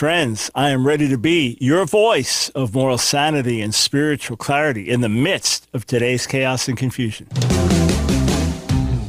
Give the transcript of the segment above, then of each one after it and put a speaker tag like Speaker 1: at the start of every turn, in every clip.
Speaker 1: Friends, I am ready to be your voice of moral sanity and spiritual clarity in the midst of today's chaos and confusion.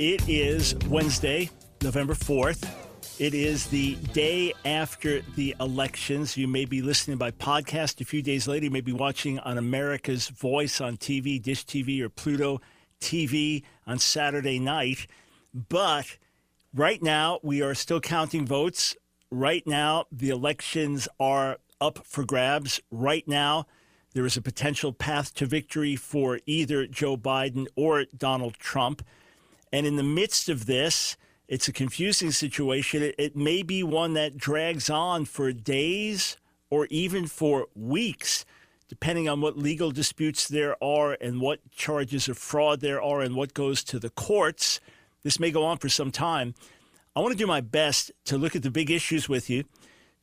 Speaker 1: it is Wednesday, November 4th. It is the day after the elections. You may be listening by podcast a few days later. You may be watching on America's Voice on TV, Dish TV, or Pluto TV on Saturday night. But right now, we are still counting votes. Right now, the elections are up for grabs. Right now, there is a potential path to victory for either Joe Biden or Donald Trump. And in the midst of this, it's a confusing situation. It, it, may be one that drags on for days or even for weeks, depending on what legal disputes there are and what charges of fraud there are and what goes to the courts. This may go on for some time. I want to do my best to look at the big issues with you,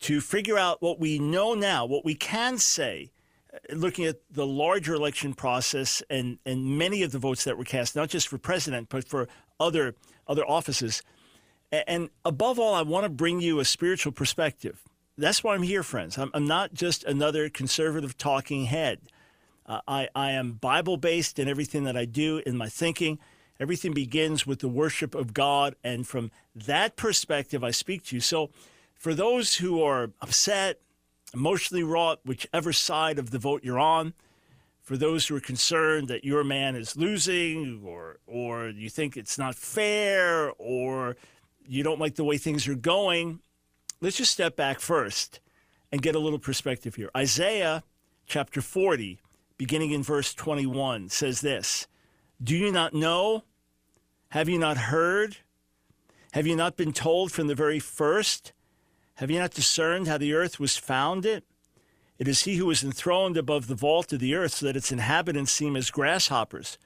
Speaker 1: to figure out what we know now, what we can say looking at the larger election process and, and many of the votes that were cast, not just for president, but for other, other offices. And above all, I want to bring you a spiritual perspective. That's why I'm here, friends. I'm, I'm not just another conservative talking head. Uh, I, I am Bible based in everything that I do, in my thinking. Everything begins with the worship of God. And from that perspective, I speak to you. So, for those who are upset, emotionally wrought, whichever side of the vote you're on. For those who are concerned that your man is losing, or or you think it's not fair, or you don't like the way things are going, let's just step back first and get a little perspective here. Isaiah chapter 40, beginning in verse 21, says this Do you not know? Have you not heard? Have you not been told from the very first? Have you not discerned how the earth was founded? It is he who is enthroned above the vault of the earth, so that its inhabitants seem as grasshoppers,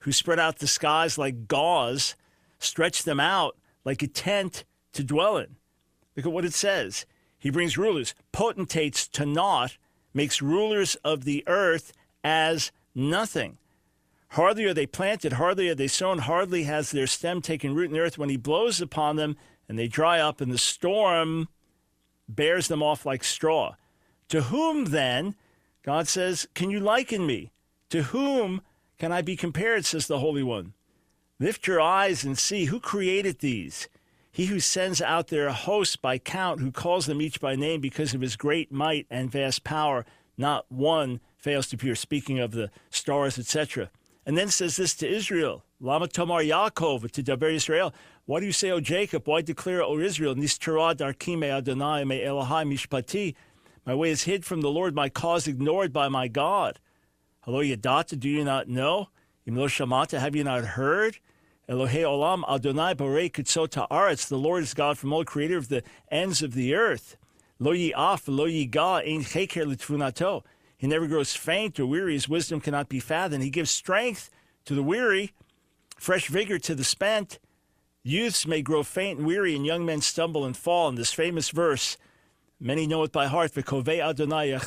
Speaker 1: who spread out the skies like gauze, stretch them out like a tent to dwell in. Look at what it says. He brings rulers, potentates to naught, makes rulers of the earth as nothing. Hardly are they planted, hardly are they sown, hardly has their stem taken root in the earth when he blows upon them and they dry up, and the storm bears them off like straw. To whom then, God says, can you liken me? To whom can I be compared, says the Holy One? Lift your eyes and see who created these. He who sends out their hosts by count, who calls them each by name because of his great might and vast power, not one fails to appear, speaking of the stars, etc. And then says this to Israel, Lama Tomar Yaakov, to Daber Israel, why do you say, O Jacob? Why declare, O Israel, Nistarad Arkime Adonai me Elohai Mishpati? My way is hid from the Lord, my cause ignored by my God. Hello, Yadata, do you not know? Imlo Shamata, have you not heard? Elohe Olam Adonai Borei Kutzot Haaretz, the Lord is God from all, creator of the ends of the earth. Lo Yi'af, Lo Yiga, Ein Cheker L'Tfunato. He never grows faint or weary. His wisdom cannot be fathomed. He gives strength to the weary, fresh vigor to the spent. Youths may grow faint and weary, and young men stumble and fall. In this famous verse, many know it by heart. Adonai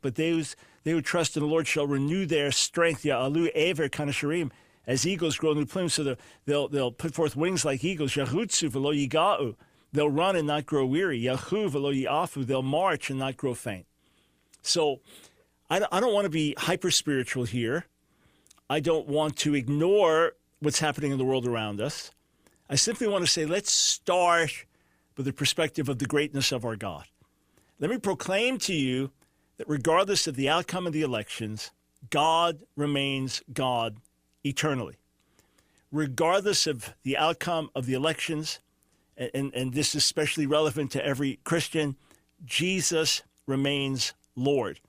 Speaker 1: But those they who trust in the Lord shall renew their strength. Ya'alu ever kanasharim. As eagles grow new plumes, so they'll, they'll put forth wings like eagles. Yahutsu v'lo yiga'u. They'll run and not grow weary. Yahu v'lo yi'afu. They'll march and not grow faint. So I don't want to be hyper spiritual here. I don't want to ignore what's happening in the world around us. I simply want to say, let's start with the perspective of the greatness of our God. Let me proclaim to you that regardless of the outcome of the elections, God remains God eternally. Regardless of the outcome of the elections, and, and this is especially relevant to every Christian, Jesus remains Lord.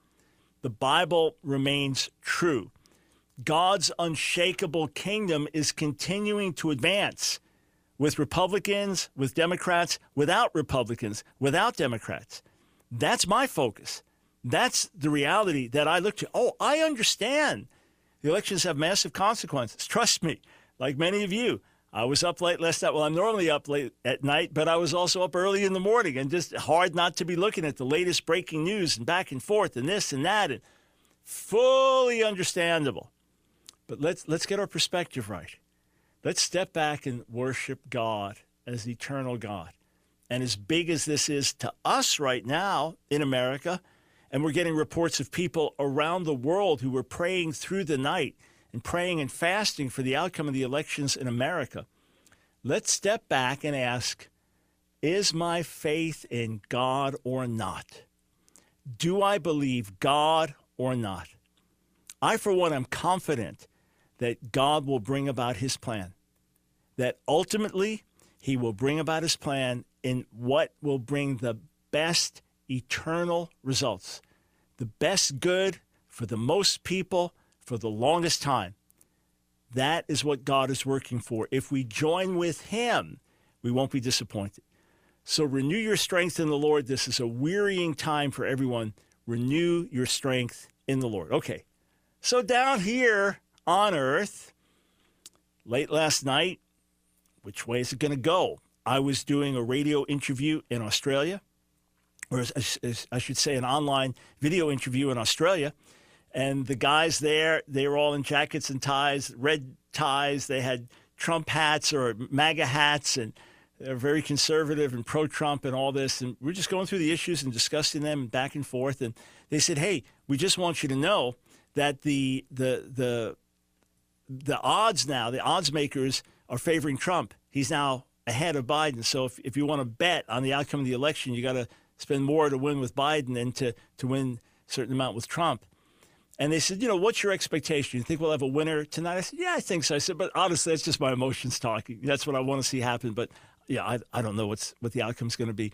Speaker 1: The Bible remains true. God's unshakable kingdom is continuing to advance with Republicans, with Democrats, without Republicans, without Democrats. That's my focus. That's the reality that I look to. Oh, I understand. The elections have massive consequences. Trust me, like many of you. I was up late last night. Well, I'm normally up late at night, but I was also up early in the morning and just hard not to be looking at the latest breaking news and back and forth and this and that and fully understandable. But let's let's get our perspective right. Let's step back and worship God as eternal God. And as big as this is to us right now in America, and we're getting reports of people around the world who were praying through the night and praying and fasting for the outcome of the elections in America. Let's step back and ask Is my faith in God or not? Do I believe God or not? I, for one, am confident that God will bring about his plan, that ultimately he will bring about his plan in what will bring the best eternal results, the best good for the most people for the longest time. That is what God is working for. If we join with him, we won't be disappointed. So renew your strength in the Lord. This is a wearying time for everyone. Renew your strength in the Lord. Okay. So down here on earth, late last night, which way is it going to go? I was doing a radio interview in Australia, or as, as I should say, an online video interview in Australia. And the guys there, they were all in jackets and ties, red ties. They had Trump hats or MAGA hats, and they're very conservative and pro Trump and all this. And we're just going through the issues and discussing them back and forth. And they said, hey, we just want you to know that the, the, the, the odds now, the odds makers are favoring Trump. He's now ahead of Biden. So if, if you want to bet on the outcome of the election, you got to spend more to win with Biden than to, to win a certain amount with Trump. And they said, you know, what's your expectation? You think we'll have a winner tonight? I said, yeah, I think so. I said, but honestly, that's just my emotions talking. That's what I want to see happen. But yeah, I, I don't know what's what the outcome's going to be.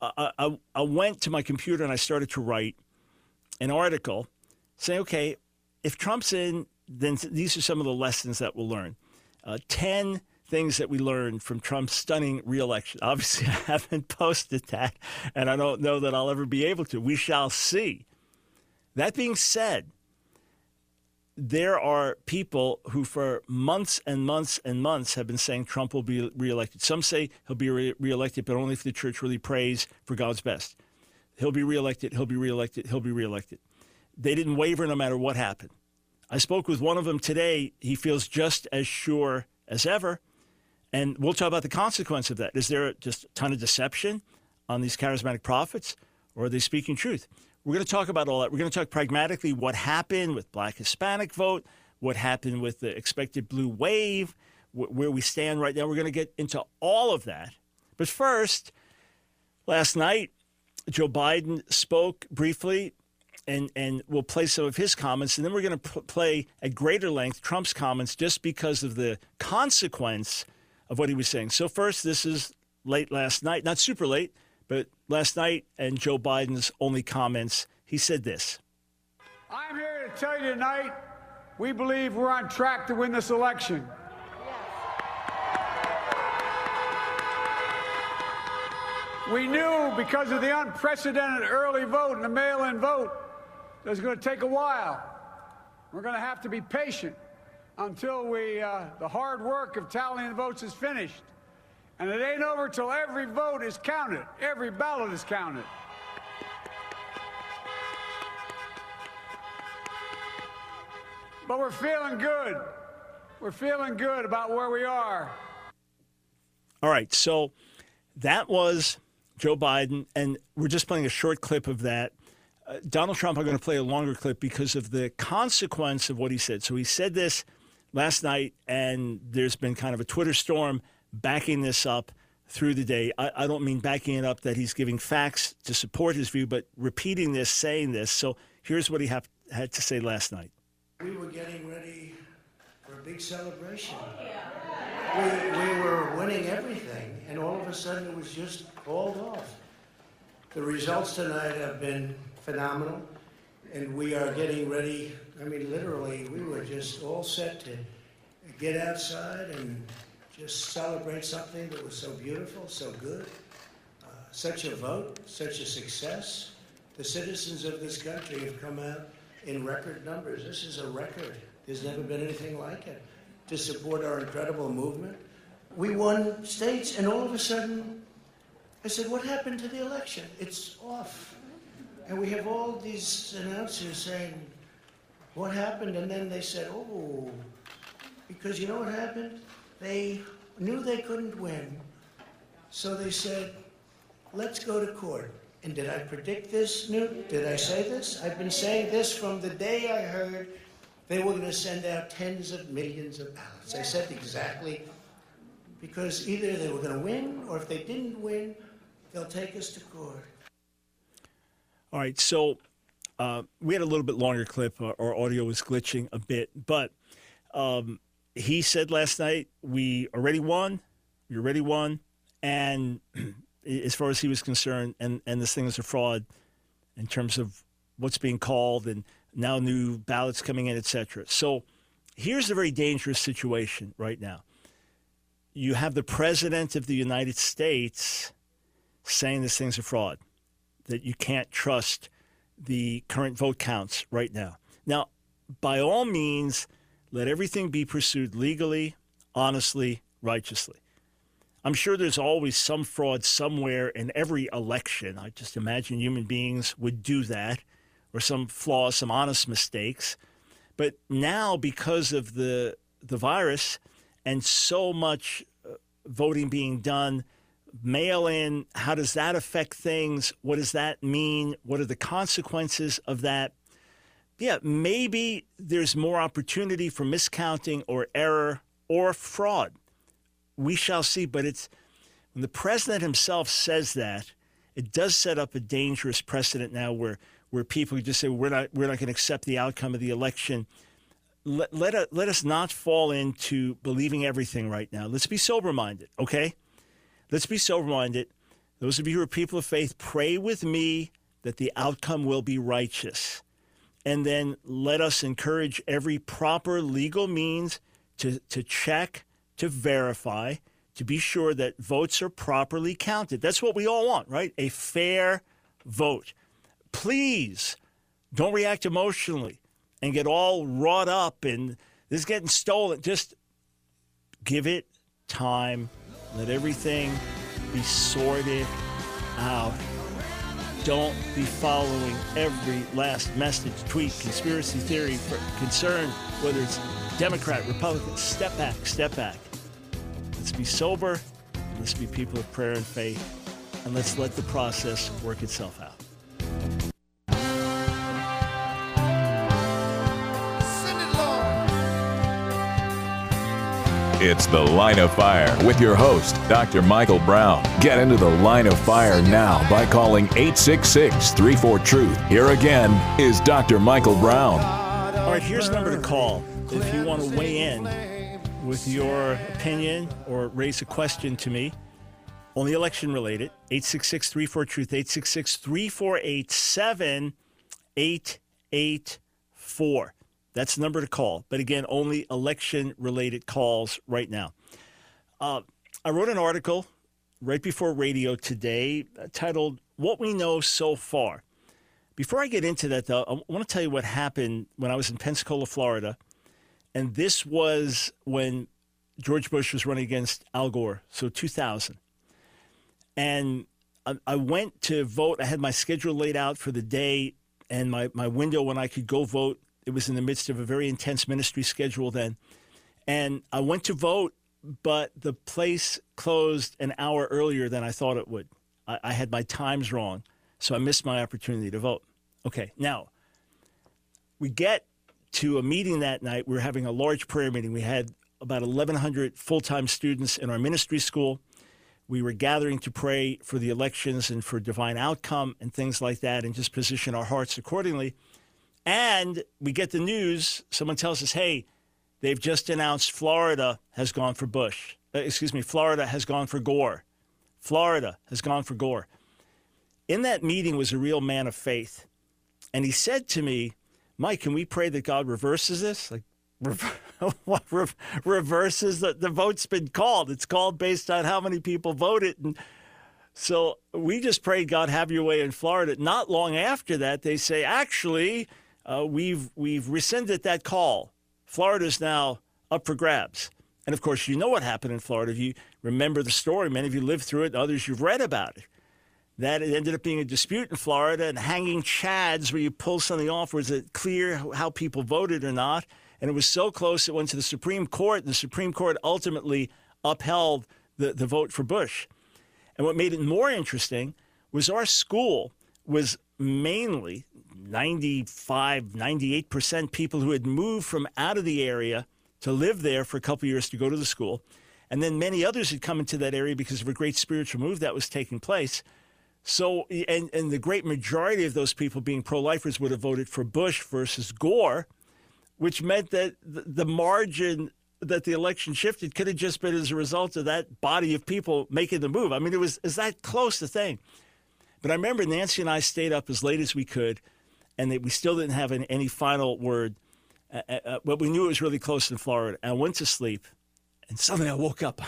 Speaker 1: I, I, I went to my computer and I started to write an article saying, okay, if Trump's in, then these are some of the lessons that we'll learn. Uh, 10 things that we learned from Trump's stunning reelection. Obviously, I haven't posted that, and I don't know that I'll ever be able to. We shall see. That being said, there are people who, for months and months and months, have been saying Trump will be reelected. Some say he'll be re- reelected, but only if the church really prays for God's best. He'll be reelected, he'll be reelected, he'll be reelected. They didn't waver no matter what happened. I spoke with one of them today. He feels just as sure as ever. And we'll talk about the consequence of that. Is there just a ton of deception on these charismatic prophets, or are they speaking truth? We're going to talk about all that. We're going to talk pragmatically what happened with Black Hispanic vote, what happened with the expected blue wave, wh- where we stand right now. We're going to get into all of that. But first, last night, Joe Biden spoke briefly and and we'll play some of his comments, and then we're going to p- play at greater length Trump's comments, just because of the consequence of what he was saying. So first, this is late last night, not super late, but last night, and Joe Biden's only comments. He said this.
Speaker 2: I'm here to tell you tonight, we believe we're on track to win this election. We knew because of the unprecedented early vote and the mail in vote it's going to take a while. We're going to have to be patient until we, uh, the hard work of tallying the votes is finished. And it ain't over till every vote is counted, every ballot is counted. But we're feeling good. We're feeling good about where we are.
Speaker 1: All right, so that was Joe Biden, and we're just playing a short clip of that. Uh, Donald Trump, I'm going to play a longer clip because of the consequence of what he said. So he said this last night, and there's been kind of a Twitter storm backing this up through the day. I, I don't mean backing it up that he's giving facts to support his view, but repeating this, saying this. So here's what he have, had to say last night.
Speaker 3: We were getting ready for a big celebration. We, we were winning everything, and all of a sudden it was just called off. The results tonight have been phenomenal. And we are getting ready. I mean, literally, we were just all set to get outside and just celebrate something that was so beautiful, so good. Uh, such a vote, such a success. The citizens of this country have come out in record numbers. This is a record. There's never been anything like it to support our incredible movement. We won states, and all of a sudden, I said, What happened to the election? It's off. And we have all these announcers saying, What happened? And then they said, Oh, because you know what happened? They knew they couldn't win. So they said, Let's go to court. And did I predict this, Newt? Did I say this? I've been saying this from the day I heard they were going to send out tens of millions of ballots. I said exactly because either they were going to win, or if they didn't win, they'll take us to court.
Speaker 1: All right, so uh, we had a little bit longer clip. Our, our audio was glitching a bit, but um, he said last night we already won. We already won, and as far as he was concerned, and and this thing is a fraud in terms of what's being called and now new ballots coming in, etc. So here's a very dangerous situation right now. You have the president of the United States saying this thing's a fraud, that you can't trust the current vote counts right now. Now, by all means, let everything be pursued legally, honestly, righteously. I'm sure there's always some fraud somewhere in every election. I just imagine human beings would do that, or some flaws, some honest mistakes. But now, because of the the virus and so much uh, voting being done mail in, how does that affect things? What does that mean? What are the consequences of that? Yeah, maybe there's more opportunity for miscounting or error or fraud. We shall see. But it's when the president himself says that, it does set up a dangerous precedent now where, where people just say, we're not, we're not going to accept the outcome of the election. Let, let, let us not fall into believing everything right now. Let's be sober minded, okay? Let's be sober minded. Those of you who are people of faith, pray with me that the outcome will be righteous. And then let us encourage every proper legal means to, to check, to verify, to be sure that votes are properly counted. That's what we all want, right? A fair vote. Please don't react emotionally and get all wrought up and this is getting stolen. Just give it time let everything be sorted out. Don't be following every last message, tweet, conspiracy theory, concern, whether it's Democrat, Republican. Step back, step back. Let's be sober. Let's be people of prayer and faith. And let's let the process work itself out.
Speaker 4: It's The Line of Fire with your host, Dr. Michael Brown. Get into the line of fire now by calling 866 34 Truth. Here again is Dr. Michael Brown.
Speaker 1: All right, here's the number to call if you want to weigh in with your opinion or raise a question to me. Only election related. 866 34 Truth, 866 348 7884. That's the number to call. But again, only election related calls right now. Uh, I wrote an article right before radio today uh, titled What We Know So Far. Before I get into that, though, I want to tell you what happened when I was in Pensacola, Florida. And this was when George Bush was running against Al Gore, so 2000. And I, I went to vote. I had my schedule laid out for the day and my, my window when I could go vote it was in the midst of a very intense ministry schedule then. And I went to vote, but the place closed an hour earlier than I thought it would. I, I had my times wrong, so I missed my opportunity to vote. Okay, now we get to a meeting that night. We were having a large prayer meeting. We had about 1,100 full time students in our ministry school. We were gathering to pray for the elections and for divine outcome and things like that and just position our hearts accordingly. And we get the news, someone tells us, hey, they've just announced Florida has gone for Bush. Uh, excuse me, Florida has gone for Gore. Florida has gone for Gore. In that meeting was a real man of faith. And he said to me, Mike, can we pray that God reverses this? Like, what reverses the, the vote's been called? It's called based on how many people voted. And So we just prayed, God, have your way in Florida. Not long after that, they say, actually, uh, we've we've rescinded that call. Florida's now up for grabs. And of course, you know what happened in Florida. If you remember the story, many of you lived through it, others you've read about it. That it ended up being a dispute in Florida and hanging chads where you pull something off. Was it clear how people voted or not? And it was so close it went to the Supreme Court. And the Supreme Court ultimately upheld the, the vote for Bush. And what made it more interesting was our school was mainly 95, 98% people who had moved from out of the area to live there for a couple years to go to the school. And then many others had come into that area because of a great spiritual move that was taking place. So, and, and the great majority of those people being pro lifers would have voted for Bush versus Gore, which meant that the margin that the election shifted could have just been as a result of that body of people making the move. I mean, it was is that close a thing. But I remember Nancy and I stayed up as late as we could, and we still didn't have any, final word. Uh, uh, uh, but we knew it was really close in Florida. And I went to sleep, and suddenly I woke up.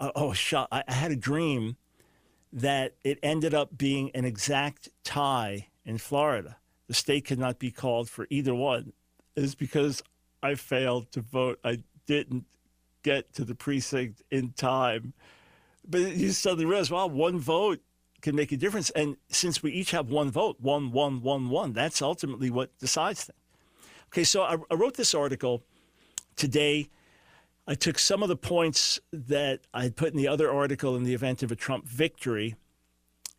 Speaker 1: I, I. I, I had a dream that it ended up being an exact tie in Florida. The state could not be called for either one. Is because I failed to vote. I didn't get to the precinct in time. But you suddenly realize, wow, one vote can make a difference. And since we each have one vote, one, one, one, one, that's ultimately what decides things. Okay, so I, I wrote this article today. I took some of the points that I had put in the other article in the event of a Trump victory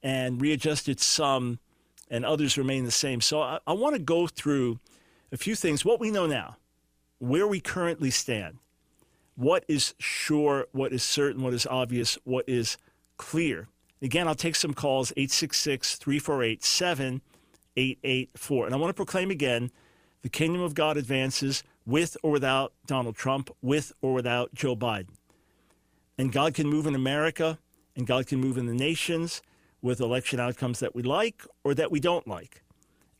Speaker 1: and readjusted some, and others remain the same. So I, I want to go through a few things, what we know now where we currently stand, what is sure, what is certain, what is obvious, what is clear. Again, I'll take some calls 866 348 7884. And I want to proclaim again the kingdom of God advances with or without Donald Trump, with or without Joe Biden. And God can move in America and God can move in the nations with election outcomes that we like or that we don't like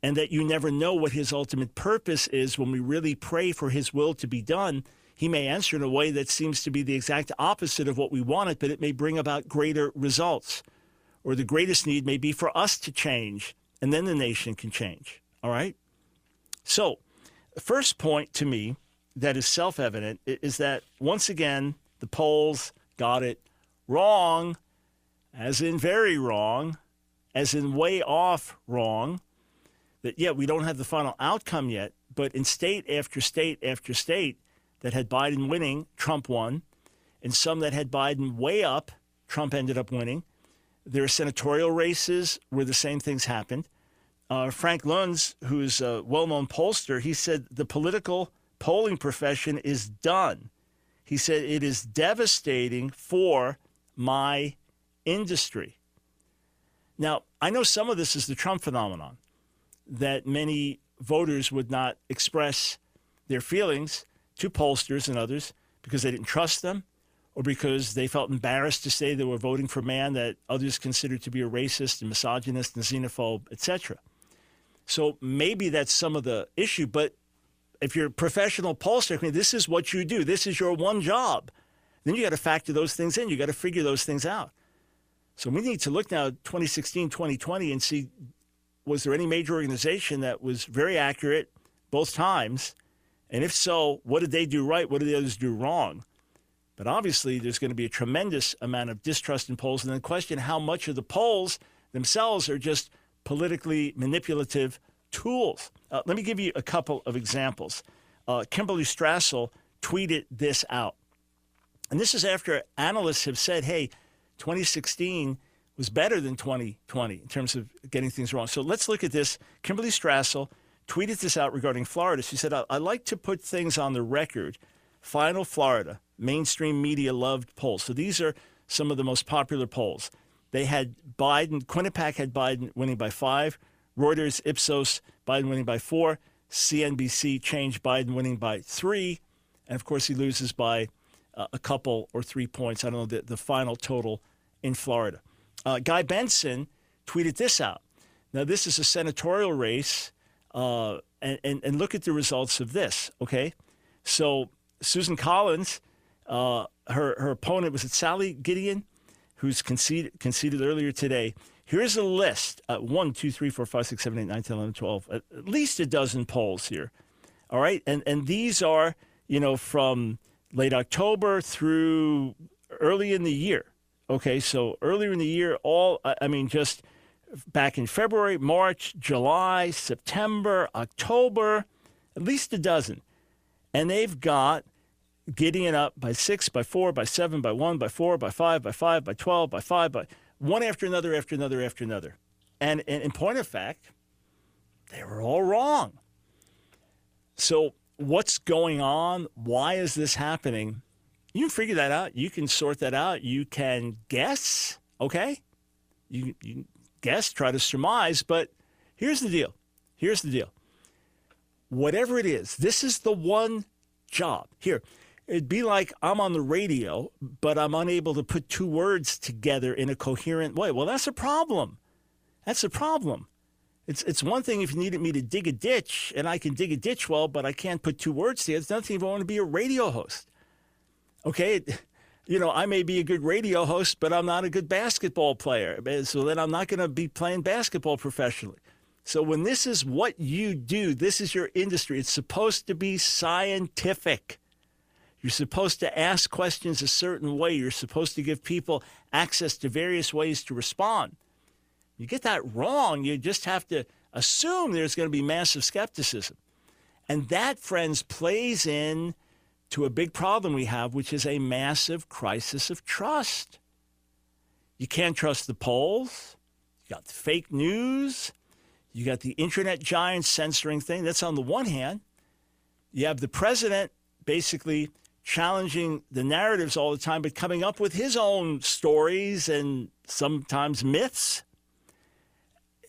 Speaker 1: and that you never know what his ultimate purpose is when we really pray for his will to be done. He may answer in a way that seems to be the exact opposite of what we wanted, but it may bring about greater results. Or the greatest need may be for us to change, and then the nation can change. All right? So, the first point to me that is self evident is that once again, the polls got it wrong, as in very wrong, as in way off wrong that, yeah, we don't have the final outcome yet, but in state after state after state that had Biden winning, Trump won. And some that had Biden way up, Trump ended up winning. There are senatorial races where the same things happened. Uh, Frank Luntz, who's a well known pollster, he said the political polling profession is done. He said it is devastating for my industry. Now, I know some of this is the Trump phenomenon that many voters would not express their feelings to pollsters and others because they didn't trust them or because they felt embarrassed to say they were voting for a man that others considered to be a racist and misogynist and xenophobe, etc. So maybe that's some of the issue, but if you're a professional pollster, I mean, this is what you do. This is your one job. Then you got to factor those things in. You got to figure those things out. So we need to look now 2016, 2020 and see was there any major organization that was very accurate both times? And if so, what did they do right? What did the others do wrong? But obviously, there's going to be a tremendous amount of distrust in polls. And then the question how much of the polls themselves are just politically manipulative tools. Uh, let me give you a couple of examples. Uh, Kimberly Strassel tweeted this out. And this is after analysts have said, hey, 2016 was better than 2020 in terms of getting things wrong. So let's look at this. Kimberly Strassel tweeted this out regarding Florida. She said, I, I like to put things on the record. Final Florida, mainstream media loved polls. So these are some of the most popular polls. They had Biden, Quinnipiac had Biden winning by five, Reuters, Ipsos, Biden winning by four, CNBC changed Biden winning by three, and of course he loses by uh, a couple or three points. I don't know the, the final total in Florida. Uh, Guy Benson tweeted this out. Now, this is a senatorial race, uh, and, and, and, look at the results of this, okay? So, Susan Collins, uh, her, her opponent was it Sally Gideon? who's conceded, conceded earlier today. Here's a list uh, 1, 2, 3, 4, 5, 6, 7, 8, 9, 10, 11, 12, at, at least a dozen polls here. All right. And, and these are, you know, from late October through early in the year. Okay. So earlier in the year, all, I mean, just back in February, March, July, September, October, at least a dozen. And they've got Gideon up by six, by four, by seven, by one, by four, by five, by five, by 12, by five, by one after another, after another, after another. And, and in point of fact, they were all wrong. So, what's going on? Why is this happening? You can figure that out. You can sort that out. You can guess, okay? You, you guess, try to surmise, but here's the deal. Here's the deal. Whatever it is, this is the one job. Here, It'd be like I'm on the radio, but I'm unable to put two words together in a coherent way. Well, that's a problem. That's a problem. It's it's one thing if you needed me to dig a ditch and I can dig a ditch well, but I can't put two words together. It's another thing if I want to be a radio host. Okay, you know I may be a good radio host, but I'm not a good basketball player. So then I'm not going to be playing basketball professionally. So when this is what you do, this is your industry. It's supposed to be scientific. You're supposed to ask questions a certain way. You're supposed to give people access to various ways to respond. You get that wrong, you just have to assume there's going to be massive skepticism. And that, friends, plays in to a big problem we have, which is a massive crisis of trust. You can't trust the polls. You got fake news. You got the internet giants censoring thing. That's on the one hand. You have the president basically challenging the narratives all the time, but coming up with his own stories and sometimes myths.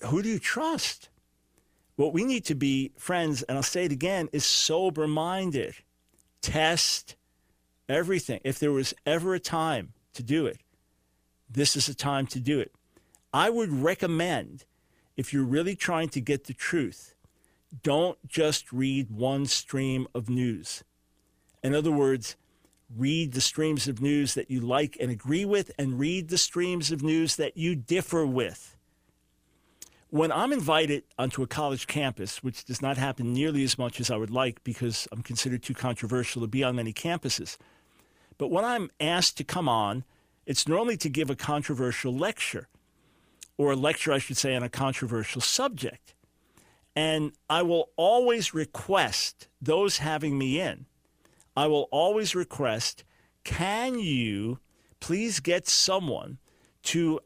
Speaker 1: Who do you trust? What we need to be, friends, and I'll say it again, is sober minded. Test everything. If there was ever a time to do it, this is a time to do it. I would recommend, if you're really trying to get the truth, don't just read one stream of news in other words, read the streams of news that you like and agree with, and read the streams of news that you differ with. When I'm invited onto a college campus, which does not happen nearly as much as I would like because I'm considered too controversial to be on many campuses, but when I'm asked to come on, it's normally to give a controversial lecture, or a lecture, I should say, on a controversial subject. And I will always request those having me in I will always request can you please get someone to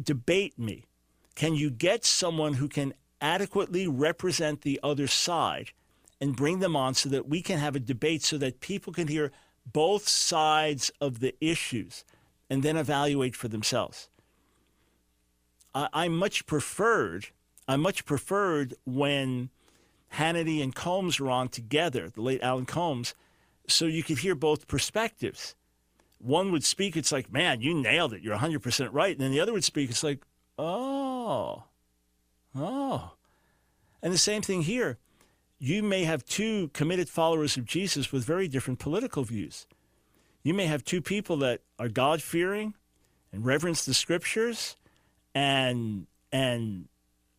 Speaker 1: debate me? Can you get someone who can adequately represent the other side and bring them on so that we can have a debate so that people can hear both sides of the issues and then evaluate for themselves? I, I much preferred, I much preferred when Hannity and Colmes were on together, the late Alan Colmes, so you could hear both perspectives. One would speak, it's like, man, you nailed it. You're 100% right. And then the other would speak, it's like, oh, oh. And the same thing here. You may have two committed followers of Jesus with very different political views. You may have two people that are God fearing and reverence the scriptures and and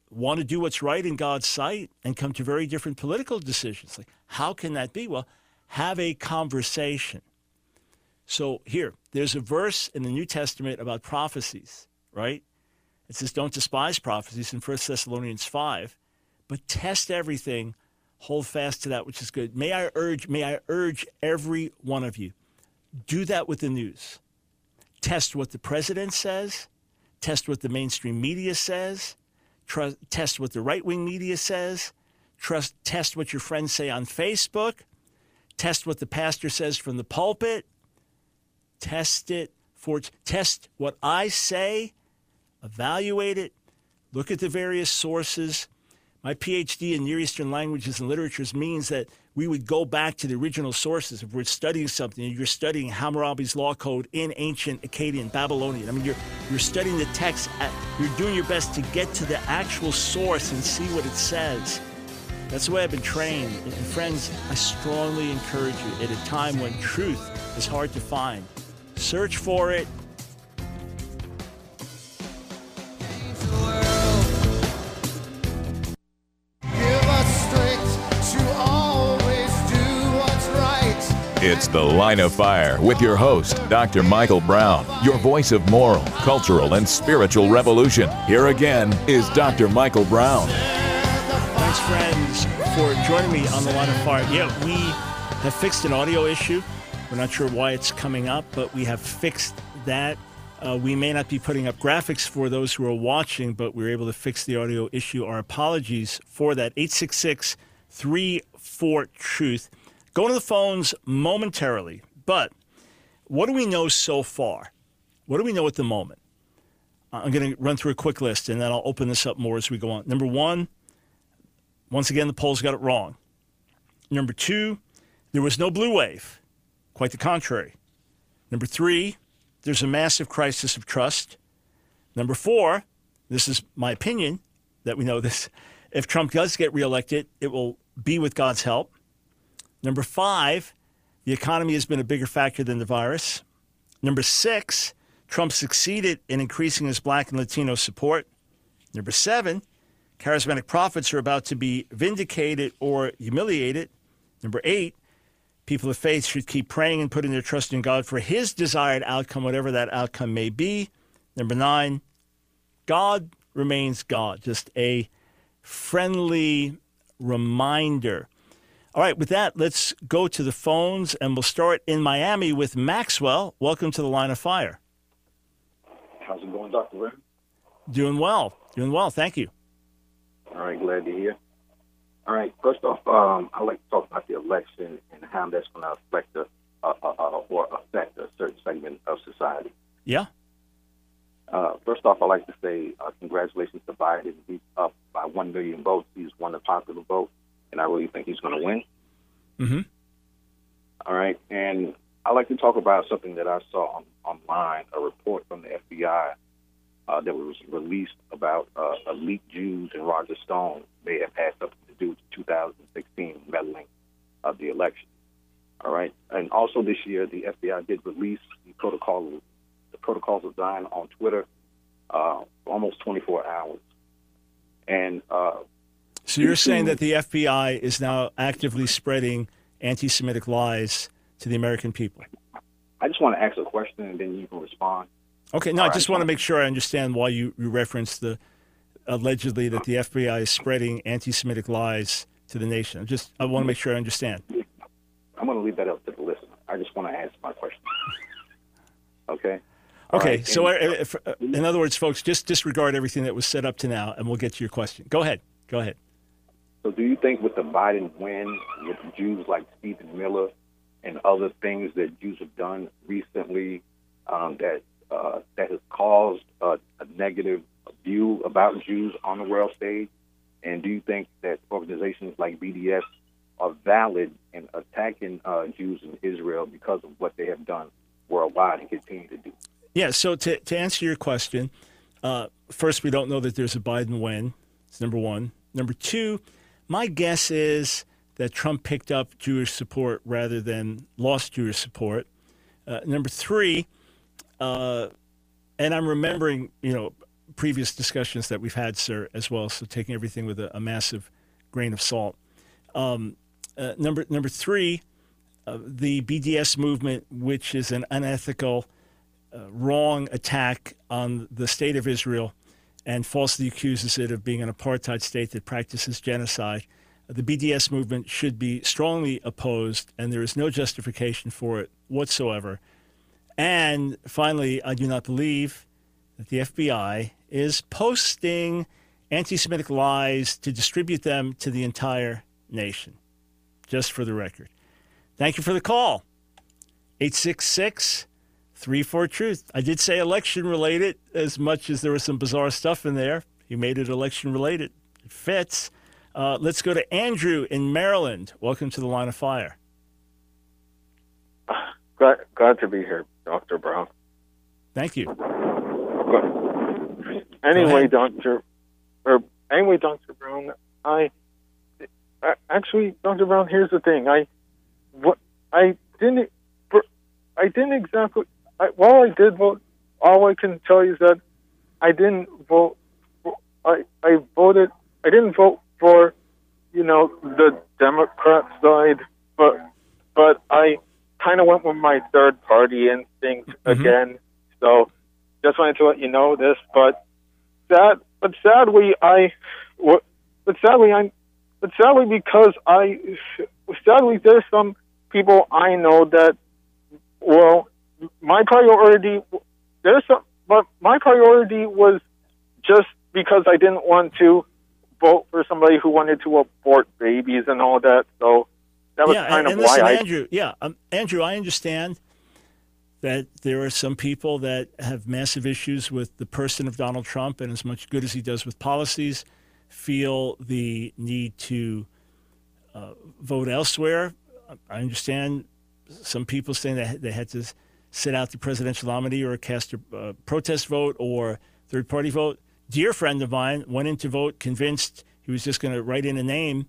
Speaker 1: want to do what's right in God's sight and come to very different political decisions. Like, how can that be? Well, have a conversation. So here, there's a verse in the New Testament about prophecies, right? It says, Don't despise prophecies in 1 Thessalonians 5, but test everything, hold fast to that which is good. May I urge, may I urge every one of you, do that with the news. Test what the president says, test what the mainstream media says, test what the right wing media says, trust, test what your friends say on Facebook Test what the pastor says from the pulpit. Test it for test what I say. Evaluate it. Look at the various sources. My PhD in Near Eastern languages and literatures means that we would go back to the original sources. If we're studying something, you're studying Hammurabi's law code in ancient Akkadian, Babylonian. I mean, you're, you're studying the text, at, you're doing your best to get to the actual source and see what it says. That's the way I've been trained. And friends, I strongly encourage you at a time when truth is hard to find, search for it,
Speaker 4: It's The Line of Fire with your host, Dr. Michael Brown, your voice of moral, cultural, and spiritual revolution. Here again is Dr. Michael Brown.
Speaker 1: Thanks, friends, for joining me on The Line of Fire. Yeah, we have fixed an audio issue. We're not sure why it's coming up, but we have fixed that. Uh, we may not be putting up graphics for those who are watching, but we are able to fix the audio issue. Our apologies for that. 866 34 Truth. Go to the phones momentarily, but what do we know so far? What do we know at the moment? I'm going to run through a quick list and then I'll open this up more as we go on. Number one, once again, the polls got it wrong. Number two, there was no blue wave. Quite the contrary. Number three, there's a massive crisis of trust. Number four, this is my opinion that we know this. If Trump does get reelected, it will be with God's help. Number five, the economy has been a bigger factor than the virus. Number six, Trump succeeded in increasing his black and Latino support. Number seven, charismatic prophets are about to be vindicated or humiliated. Number eight, people of faith should keep praying and putting their trust in God for his desired outcome, whatever that outcome may be. Number nine, God remains God. Just a friendly reminder. All right, with that, let's go to the phones and we'll start in Miami with Maxwell. Welcome to the line of fire.
Speaker 5: How's it going, Dr. Rim?
Speaker 1: Doing well. Doing well. Thank you.
Speaker 5: All right, glad to hear. All right, first off, um, I'd like to talk about the election and how that's going to affect a, uh, uh, uh, or affect a certain segment of society.
Speaker 1: Yeah.
Speaker 5: Uh, first off, I'd like to say uh, congratulations to Biden. He's up by 1 million votes. He's won the popular vote, and I really think he's going to win.
Speaker 1: Mm-hmm.
Speaker 5: All right, and I'd like to talk about something that I saw on, online, a report from the FBI uh, that was released about uh, elite Jews and Roger Stone may have had something to do with the 2016 meddling of the election. All right, and also this year the FBI did release the protocol, the protocols of Zion on Twitter, uh, almost 24 hours, and. Uh,
Speaker 1: so you're saying that the FBI is now actively spreading anti-Semitic lies to the American people?
Speaker 5: I just want to ask a question and then you can respond.
Speaker 1: Okay, no, All I just right. want to make sure I understand why you, you referenced the allegedly that the FBI is spreading anti-Semitic lies to the nation. I just I want to make sure I understand.
Speaker 5: I'm going to leave that up to the listener. I just want to answer my question. Okay.
Speaker 1: okay. Right. So, and, if, uh, in other words, folks, just disregard everything that was set up to now, and we'll get to your question. Go ahead. Go ahead.
Speaker 5: So, do you think with the Biden win, with Jews like Stephen Miller and other things that Jews have done recently, um, that uh, that has caused a negative view about Jews on the world stage? And do you think that organizations like BDS are valid in attacking uh, Jews in Israel because of what they have done worldwide and continue to do?
Speaker 1: Yeah, so to, to answer your question, uh, first, we don't know that there's a Biden win. It's number one. Number two, my guess is that Trump picked up Jewish support rather than lost Jewish support. Uh, number three, uh, and I'm remembering, you know, previous discussions that we've had, sir, as well. So taking everything with a, a massive grain of salt. Um, uh, number number three, uh, the BDS movement, which is an unethical, uh, wrong attack on the state of Israel, and falsely accuses it of being an apartheid state that practices genocide. The BDS movement should be strongly opposed, and there is no justification for it whatsoever. And finally, I do not believe that the FBI is posting anti Semitic lies to distribute them to the entire nation, just for the record. Thank you for the call. 866 34 Truth. I did say election related as much as there was some bizarre stuff in there. He made it election related. It fits. Uh, let's go to Andrew in Maryland. Welcome to the line of fire.
Speaker 6: Glad, glad to be here, Dr. Brown.
Speaker 1: Thank you.
Speaker 6: Anyway, Doctor, or anyway, Doctor Brown, I actually, Doctor Brown. Here's the thing. I what I didn't. I didn't exactly. I, while I did vote, all I can tell you is that I didn't vote. I I voted. I didn't vote for, you know, the Democrat side, but but I kind of went with my third party instinct
Speaker 1: Mm-hmm.
Speaker 6: again. So just wanted to let you know this, but sad, but sadly, I, but sadly, I'm, but sadly because I, sadly there's some people I know that, well, my priority, there's some, but my priority was just because I didn't want to vote for somebody who wanted to abort babies and all that. So that was
Speaker 1: yeah,
Speaker 6: kind
Speaker 1: and,
Speaker 6: of
Speaker 1: and listen,
Speaker 6: why I.
Speaker 1: Andrew. Yeah, um, Andrew, I understand that there are some people that have massive issues with the person of Donald Trump, and as much good as he does with policies, feel the need to uh, vote elsewhere. I understand some people saying that they had to sit out the presidential nominee or cast a uh, protest vote or third party vote. Dear friend of mine went in to vote convinced he was just going to write in a name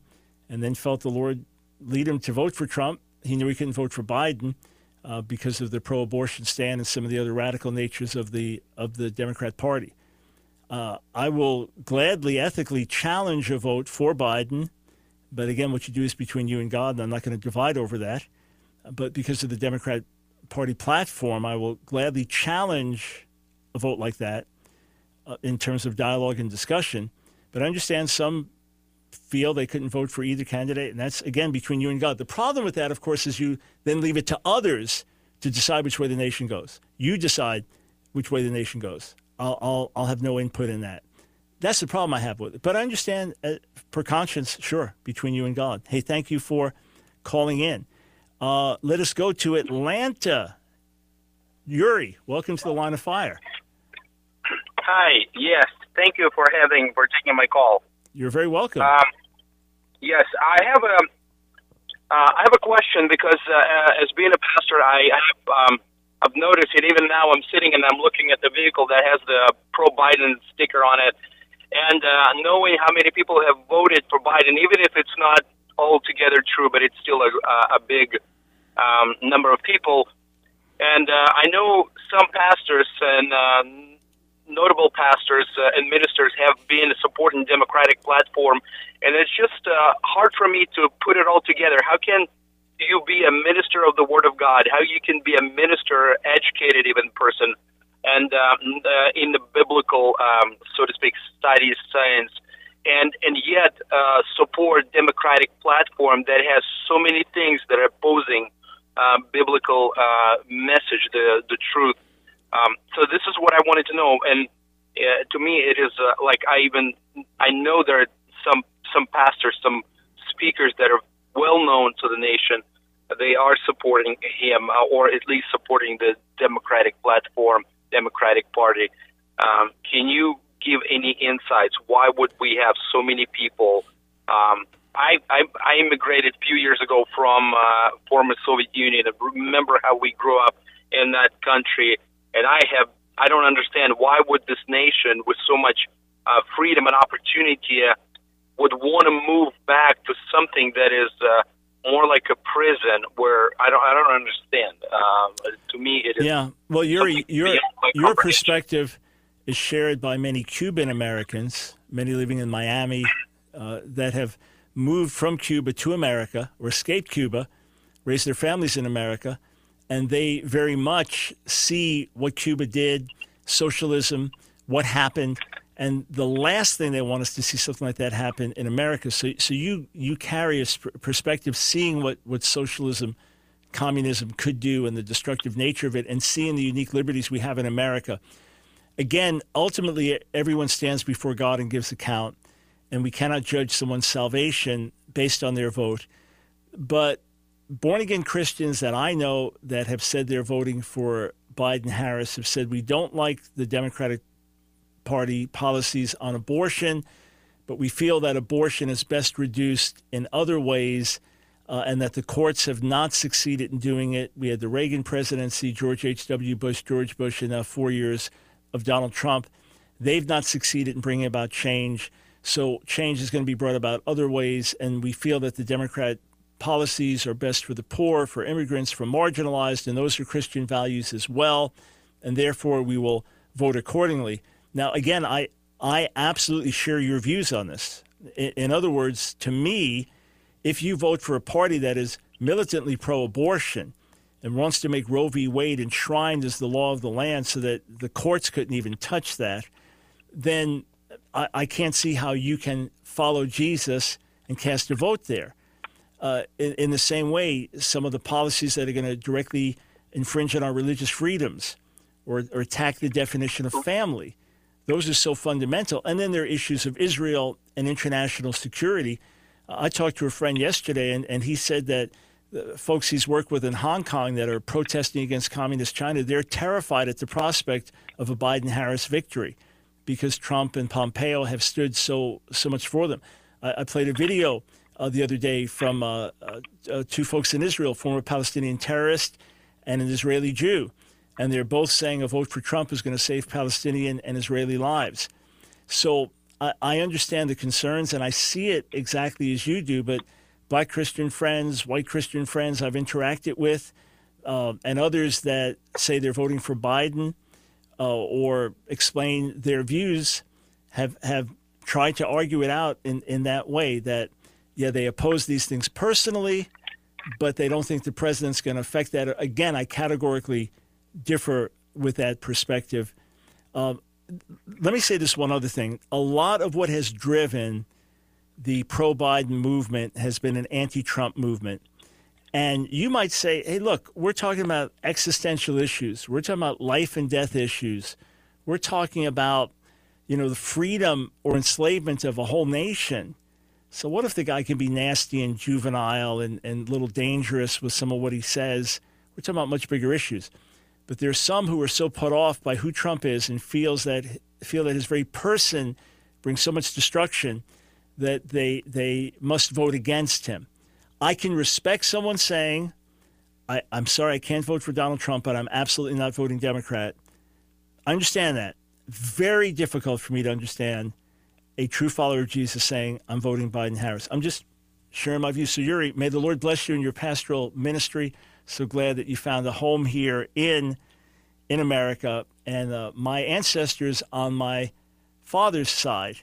Speaker 1: and then felt the Lord lead him to vote for Trump. He knew he couldn't vote for Biden uh, because of the pro-abortion stand and some of the other radical natures of the of the Democrat Party. Uh, I will gladly, ethically challenge a vote for Biden, but again, what you do is between you and God, and I'm not going to divide over that. But because of the Democrat Party platform, I will gladly challenge a vote like that uh, in terms of dialogue and discussion. But I understand some feel they couldn't vote for either candidate, and that's again between you and God. The problem with that, of course, is you then leave it to others to decide which way the nation goes. You decide which way the nation goes. I'll I'll, I'll have no input in that. That's the problem I have with it. But I understand, uh, per conscience, sure, between you and God. Hey, thank you for calling in. Uh, let us go to Atlanta. Yuri, welcome to the line of fire.
Speaker 7: Hi. Yes. Thank you for having for taking my call.
Speaker 1: You're very welcome.
Speaker 7: Um, yes, I have a uh, I have a question because uh, uh, as being a pastor, I, I have um, I've noticed it. Even now, I'm sitting and I'm looking at the vehicle that has the pro Biden sticker on it, and uh, knowing how many people have voted for Biden, even if it's not altogether true, but it's still a, a big um, number of people. And uh, I know some pastors and uh, notable pastors uh, and ministers have been supporting Democratic platform, and it's just uh, hard for me to put it all together. How can you be a minister of the Word of God? How you can be a minister, educated even person, and um, uh, in the biblical, um, so to speak, studies, science, and and yet uh, support Democratic platform that has so many things that are opposing uh, biblical uh, message, the the truth. Um, so this is what I wanted to know, and uh, to me, it is uh, like I even I know there are some some pastors, some speakers that are well known to the nation. They are supporting him, uh, or at least supporting the Democratic platform, Democratic Party. Um, can you give any insights? Why would we have so many people? Um, I, I I immigrated a few years ago from uh, former Soviet Union. and remember how we grew up in that country, and I have I don't understand why would this nation with so much uh, freedom and opportunity uh, would want to move back to something that is uh, more like a prison where I don't I don't understand. Um, to me, it is
Speaker 1: Yeah. Well, your your your perspective is shared by many Cuban Americans, many living in Miami, uh, that have moved from Cuba to America or escaped Cuba, raised their families in America, and they very much see what Cuba did, socialism, what happened, and the last thing they want is to see something like that happen in America. So, so you you carry a perspective, seeing what what socialism communism could do and the destructive nature of it, and seeing the unique liberties we have in America. Again, ultimately, everyone stands before God and gives account, and we cannot judge someone's salvation based on their vote. But born again Christians that I know that have said they're voting for Biden Harris have said we don't like the Democratic Party policies on abortion, but we feel that abortion is best reduced in other ways uh, and that the courts have not succeeded in doing it. We had the Reagan presidency, George H.W. Bush, George Bush, and now four years of Donald Trump. They've not succeeded in bringing about change. So change is going to be brought about other ways. And we feel that the Democrat policies are best for the poor, for immigrants, for marginalized, and those are Christian values as well. And therefore, we will vote accordingly. Now, again, I, I absolutely share your views on this. In, in other words, to me, if you vote for a party that is militantly pro abortion and wants to make Roe v. Wade enshrined as the law of the land so that the courts couldn't even touch that, then I, I can't see how you can follow Jesus and cast a vote there. Uh, in, in, the same way, some of the policies that are going to directly infringe on our religious freedoms or, or attack the definition of family, those are so fundamental. And then there are issues of Israel and international security. I talked to a friend yesterday, and, and he said that folks he's worked with in Hong Kong that are protesting against communist China, they're terrified at the prospect of a Biden Harris victory because Trump and Pompeo have stood so so much for them. I, I played a video uh, the other day from uh, uh, uh two folks in Israel, former Palestinian terrorist and an Israeli Jew, and they're both saying a vote for Trump is going to save Palestinian and Israeli lives. So I, I understand the concerns, and I see it exactly as you do, but black Christian friends, white Christian friends I've interacted with, uh, and others that say they're voting for Biden uh, or explain their views have have tried to argue it out in, in that way that yeah they oppose these things personally, but they don't think the president's going to affect that. Again, I categorically differ with that perspective. Uh, let me say this one other thing. A lot of what has driven the pro Biden movement has been an anti Trump movement. And you might say, hey, look, we're talking about existential issues. We're talking about life and death issues. We're talking about, you know, the freedom or enslavement of a whole nation. So what if the guy can be nasty and juvenile and, and a little dangerous with some of what he says? We're talking about much bigger issues. But there's some who are so put off by who Trump is and feels that feel that his very person brings so much destruction that they they must vote against him. I can respect someone saying, I, am sorry, I can't vote for Donald Trump, but I'm absolutely not voting Democrat. I understand that. Very difficult for me to understand a true follower of Jesus saying, I'm voting Biden Harris. I'm just sharing my views. So, Yuri, may the Lord bless you in your pastoral ministry. So glad that you found a home here in in America. And uh, my ancestors on my father's side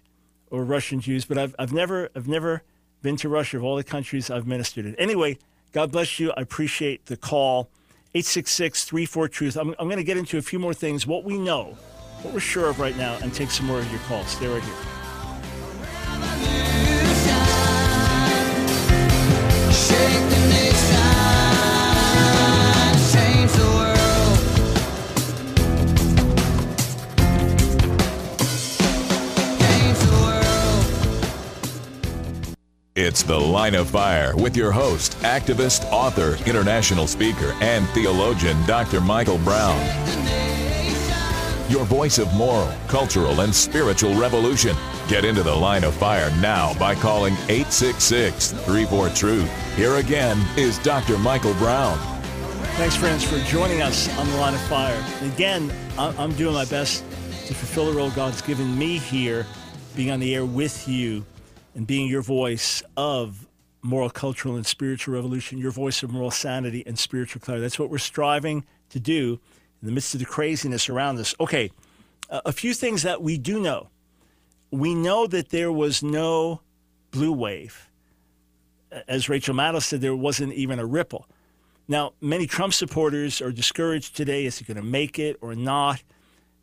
Speaker 1: were Russian Jews, but I've, I've never I've never been to Russia of all the countries I've ministered in. Anyway, God bless you. I appreciate the call. 866 34 Truth. I'm, I'm going to get into a few more things, what we know, what we're sure of right now, and take some more of your calls. Stay right here.
Speaker 4: It's The Line of Fire with your host, activist, author, international speaker, and theologian, Dr. Michael Brown. Your voice of moral, cultural, and spiritual revolution. Get into the line of fire now by calling 866 34 Truth. Here again is Dr. Michael Brown.
Speaker 1: Thanks, friends, for joining us on the line of fire. Again, I'm doing my best to fulfill the role God's given me here, being on the air with you and being your voice of moral, cultural, and spiritual revolution, your voice of moral sanity and spiritual clarity. That's what we're striving to do in the midst of the craziness around us. Okay, a few things that we do know. We know that there was no blue wave. As Rachel Maddow said, there wasn't even a ripple. Now, many Trump supporters are discouraged today. Is he going to make it or not?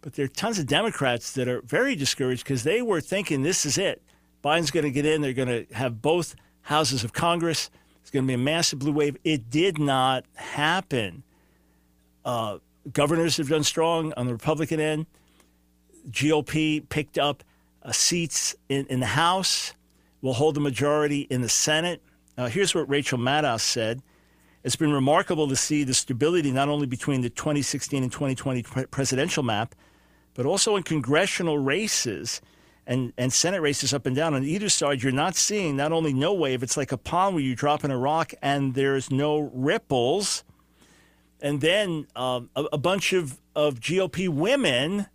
Speaker 1: But there are tons of Democrats that are very discouraged because they were thinking this is it. Biden's going to get in. They're going to have both houses of Congress. It's going to be a massive blue wave. It did not happen. Uh, governors have done strong on the Republican end. GOP picked up uh, seats in, in the House, will hold the majority in the Senate. Uh, here's what Rachel Maddow said. It's been remarkable to see the stability not only between the 2016 and 2020 presidential map, but also in congressional races and, and Senate races up and down. On either side, you're not seeing not only no wave, it's like a pond where you drop in a rock and there's no ripples. And then um, a, a, bunch of, of GOP women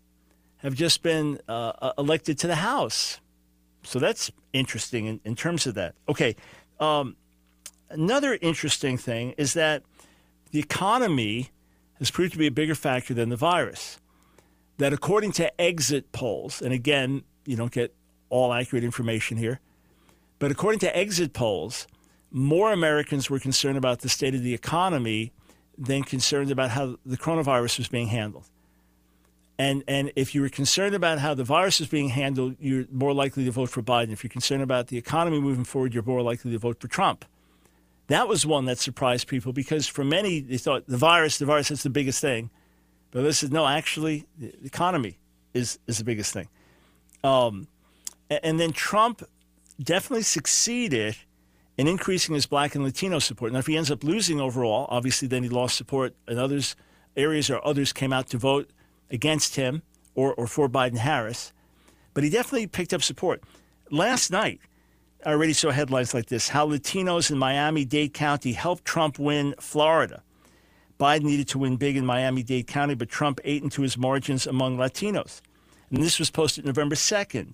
Speaker 1: have just been uh, uh, elected to the House. So that's interesting in, in terms of that. Okay. Um, another interesting thing is that the economy has proved to be a bigger factor than the virus. That according to exit polls, and again, you don't get all accurate information here. But according to exit polls, more Americans were concerned about the state of the economy than concerned about how the coronavirus was being handled. And, and if you were concerned about how the virus is being handled, you're more likely to vote for Biden. If you're concerned about the economy moving forward, you're more likely to vote for Trump. That was one that surprised people because for many, they thought the virus, the virus is the biggest thing. But this is no, actually, the economy is, is the biggest thing. Um, and then Trump definitely succeeded in increasing his black and Latino support. Now, if he ends up losing overall, obviously, then he lost support in others areas or others came out to vote against him or, or for Biden Harris. But he definitely picked up support. Last night, I already saw headlines like this how Latinos in Miami Dade County helped Trump win Florida. Biden needed to win big in Miami Dade County, but Trump ate into his margins among Latinos. And this was posted November 2nd.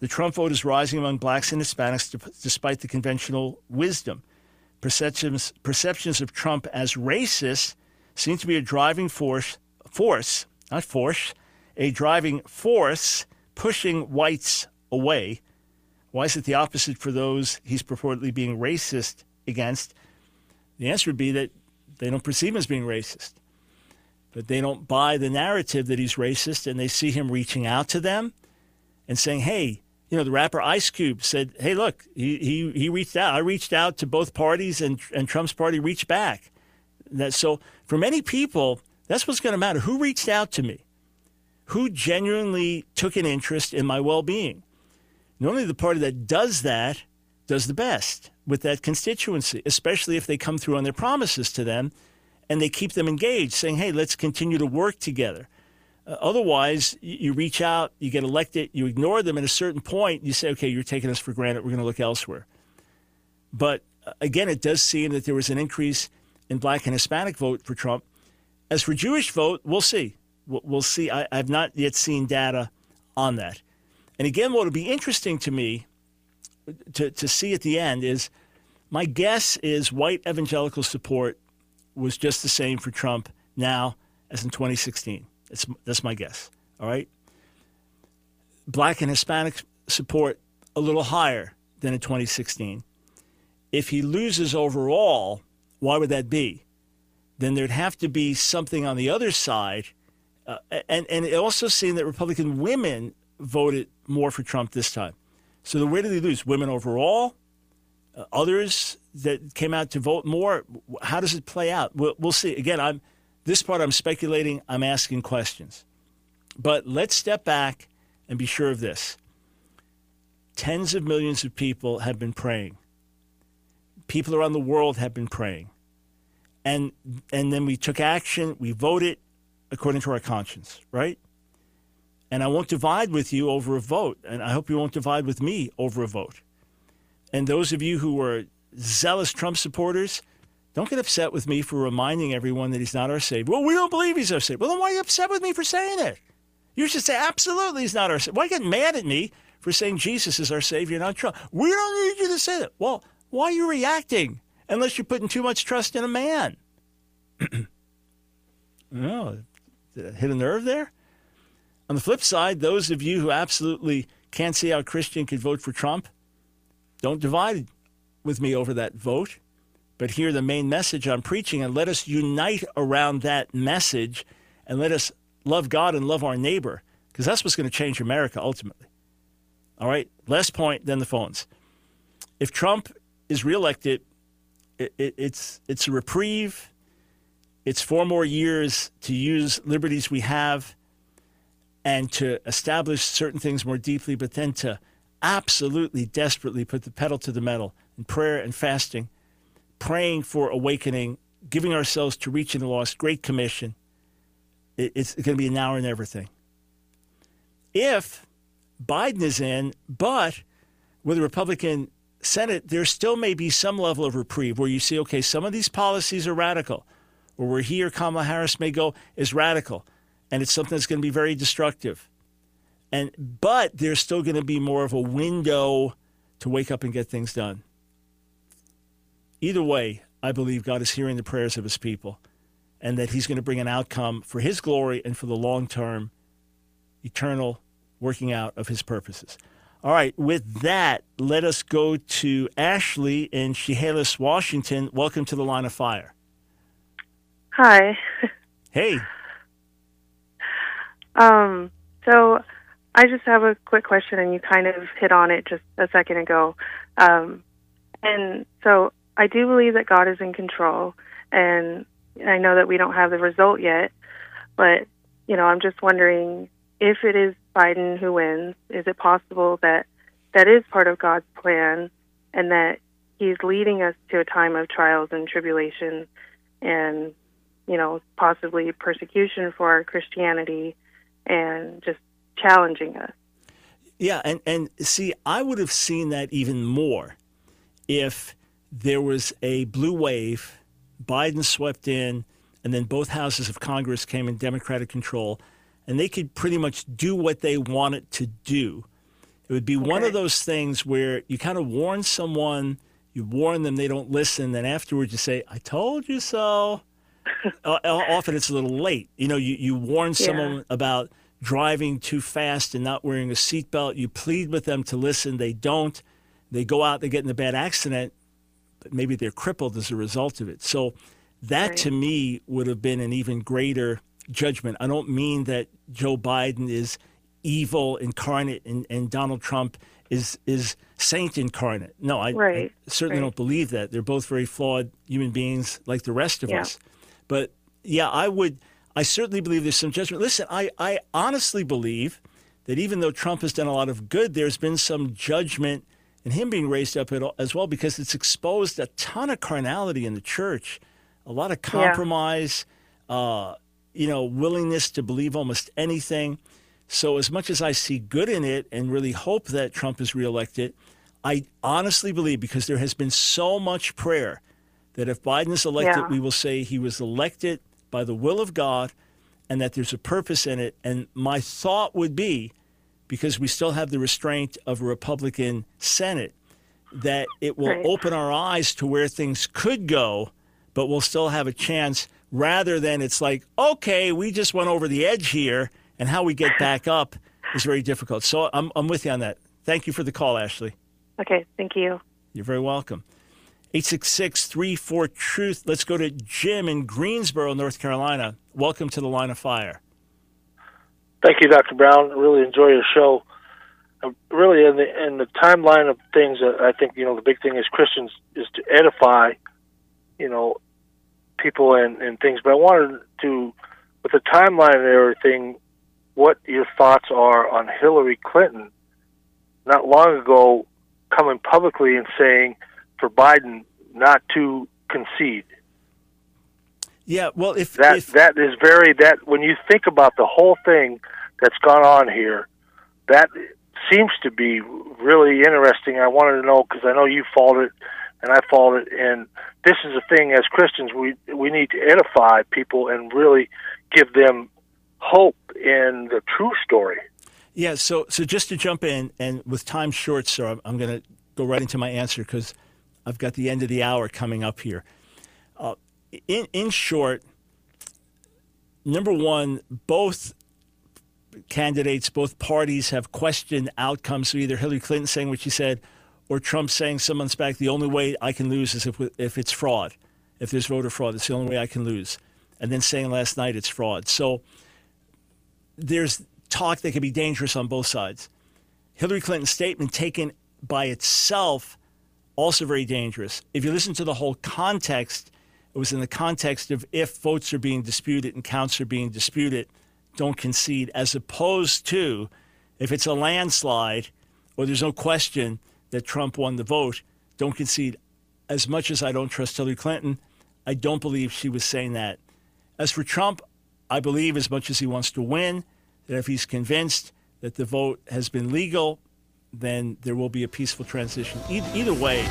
Speaker 1: The Trump vote is rising among blacks and Hispanics despite the conventional wisdom. Perceptions, perceptions of Trump as racist seem to be a driving force, force, not force, a driving force pushing whites away. Why is it the opposite for those he's purportedly being racist against? The answer would be that they don't perceive him as being racist. But they don't buy the narrative that he's racist and they see him reaching out to them and saying, hey, you know, the rapper Ice Cube said, hey, look, he, he, he reached out. I reached out to both parties and, and Trump's party reached back. That, so for many people, that's what's going to matter. Who reached out to me? Who genuinely took an interest in my well being? Normally, the party that does that does the best with that constituency, especially if they come through on their promises to them and they keep them engaged, saying, hey, let's continue to work together. Uh, otherwise, you reach out, you get elected, you ignore them. At a certain point, you say, okay, you're taking us for granted. We're going to look elsewhere. But uh, again, it does seem that there was an increase in black and Hispanic vote for Trump. As for Jewish vote, we'll see. We'll see. I, have not yet seen data on that. And again, what will be interesting to me to, to see at the end is my guess is white evangelical support was just the same for Trump now as in 2016. That's, that's my guess. All right. Black and Hispanic support a little higher than in 2016. If he loses overall, why would that be? Then there'd have to be something on the other side. Uh, and, and it also seemed that Republican women voted more for Trump this time. So the where did he lose? Women overall? Uh, others that came out to vote more? How does it play out? We'll, we'll see. Again, I'm this part I'm speculating, I'm asking questions. But let's step back and be sure of this. Tens of millions of people have been praying. People around the world have been praying. And and then we took action, we voted according to our conscience, right? And I won't divide with you over a vote, and I hope you won't divide with me over a vote. And those of you who are zealous Trump supporters, don't get upset with me for reminding everyone that he's not our Savior. Well, we don't believe he's our Savior. Well, then why are you upset with me for saying it? You should say, absolutely, he's not our Savior. Why get mad at me for saying Jesus is our Savior, not Trump? We don't need you to say that. Well, why are you reacting unless you're putting too much trust in a man? Oh, I hit a nerve there? On the flip side, those of you who absolutely can't see how a Christian could vote for Trump, don't divide with me over that vote but hear the main message I'm preaching and let us unite around that message and let us love God and love our neighbor because that's what's going to change America ultimately. All right, less point, than the phones. If Trump is reelected, it, it, it's it's a reprieve. It's four more years to use liberties we have and to establish certain things more deeply, but then to absolutely desperately put the pedal to the metal in prayer and fasting praying for awakening, giving ourselves to reaching the lost, Great Commission. It's going to be an hour and everything. If Biden is in, but with a Republican Senate, there still may be some level of reprieve where you see, okay, some of these policies are radical, or where he or Kamala Harris may go is radical, and it's something that's going to be very destructive. And but there's still going to be more of a window to wake up and get things done. Either way, I believe God is hearing the prayers of his people and that he's going to bring an outcome for his glory and for the long term, eternal working out of his purposes. All right, with that, let us go to Ashley in Chehalis, Washington. Welcome to the line of fire.
Speaker 8: Hi.
Speaker 1: Hey.
Speaker 8: Um, so I just have a quick question, and you kind of hit on it just a second ago. Um, and so I do believe that God is in control, and I know that we don't have the result yet, but you know, I'm just wondering if it is Biden who wins, is it possible that that is part of God's plan, and that He's leading us to a time of trials and tribulation, and you know, possibly persecution for our Christianity, and just challenging us.
Speaker 1: Yeah, and and see, I would have seen that even more if there was a blue wave, Biden swept in, and then both houses of Congress came in Democratic control, and they could pretty much do what they wanted to do. It would be okay. one of those things where you kind of warn someone, you warn them, they don't listen, then afterwards you say, "I told you so." uh, often it's a little late. You know, you, you warn someone yeah. about driving too fast and not wearing a seatbelt. You plead with them to listen. They don't. They go out, they get in a bad accident, but maybe they're crippled as a result of it. So that right. to me would have been an even greater judgment. I don't mean that Joe Biden is evil incarnate and, and Donald Trump is is saint incarnate. No, I, right. I certainly right. don't believe that. They're both very flawed human beings like the rest of yeah. us. But yeah, I would I certainly believe there's some judgment. Listen, I, I honestly believe that even though Trump has done a lot of good, there's been some judgment in him being raised up as well because it's exposed a ton of carnality in the church, a lot of compromise, yeah. uh, you know, willingness to believe almost anything. So, as much as I see good in it and really hope that Trump is reelected, I honestly believe because there has been so much prayer that if Biden is elected, yeah. we will say he was elected by the will of God and that there's a purpose in it. And my thought would be, because we still have the restraint of a Republican Senate, that it will right. open our eyes to where things could go, but we'll still have a chance rather than it's like, okay, we just went over the edge here, and how we get back up is very difficult. So I'm, I'm with you on that. Thank you for the call, Ashley.
Speaker 8: Okay, thank you.
Speaker 1: You're very welcome. 866 34 Truth. Let's go to Jim in Greensboro, North Carolina. Welcome to the line of fire.
Speaker 9: Thank you, Dr. Brown. I really enjoy your show. Uh, really, in the in the timeline of things, I think you know the big thing is Christians is to edify, you know, people and, and things. But I wanted to, with the timeline and everything, what your thoughts are on Hillary Clinton. Not long ago, coming publicly and saying for Biden not to concede.
Speaker 1: Yeah, well, if
Speaker 9: that
Speaker 1: if,
Speaker 9: that is very that when you think about the whole thing that's gone on here, that seems to be really interesting. I wanted to know because I know you followed it and I followed it, and this is a thing as Christians we we need to edify people and really give them hope in the true story.
Speaker 1: Yeah, so so just to jump in, and with time short, sir, I'm, I'm going to go right into my answer because I've got the end of the hour coming up here. Uh, in, in short, number one, both candidates, both parties have questioned outcomes. So either Hillary Clinton saying what she said, or Trump saying some months back, the only way I can lose is if, if it's fraud. If there's voter fraud, it's the only way I can lose. And then saying last night it's fraud. So there's talk that can be dangerous on both sides. Hillary Clinton's statement taken by itself also very dangerous. If you listen to the whole context, it was in the context of if votes are being disputed and counts are being disputed, don't concede, as opposed to if it's a landslide or there's no question that Trump won the vote, don't concede. As much as I don't trust Hillary Clinton, I don't believe she was saying that. As for Trump, I believe as much as he wants to win, that if he's convinced that the vote has been legal, then there will be a peaceful transition. E- either way,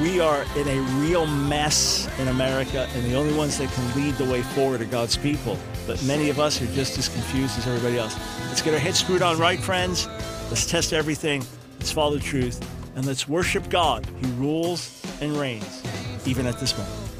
Speaker 1: we are in a real mess in America, and the only ones that can lead the way forward are God's people. But many of us are just as confused as everybody else. Let's get our heads screwed on right, friends. Let's test everything. Let's follow the truth. And let's worship God. He rules and reigns, even at this moment.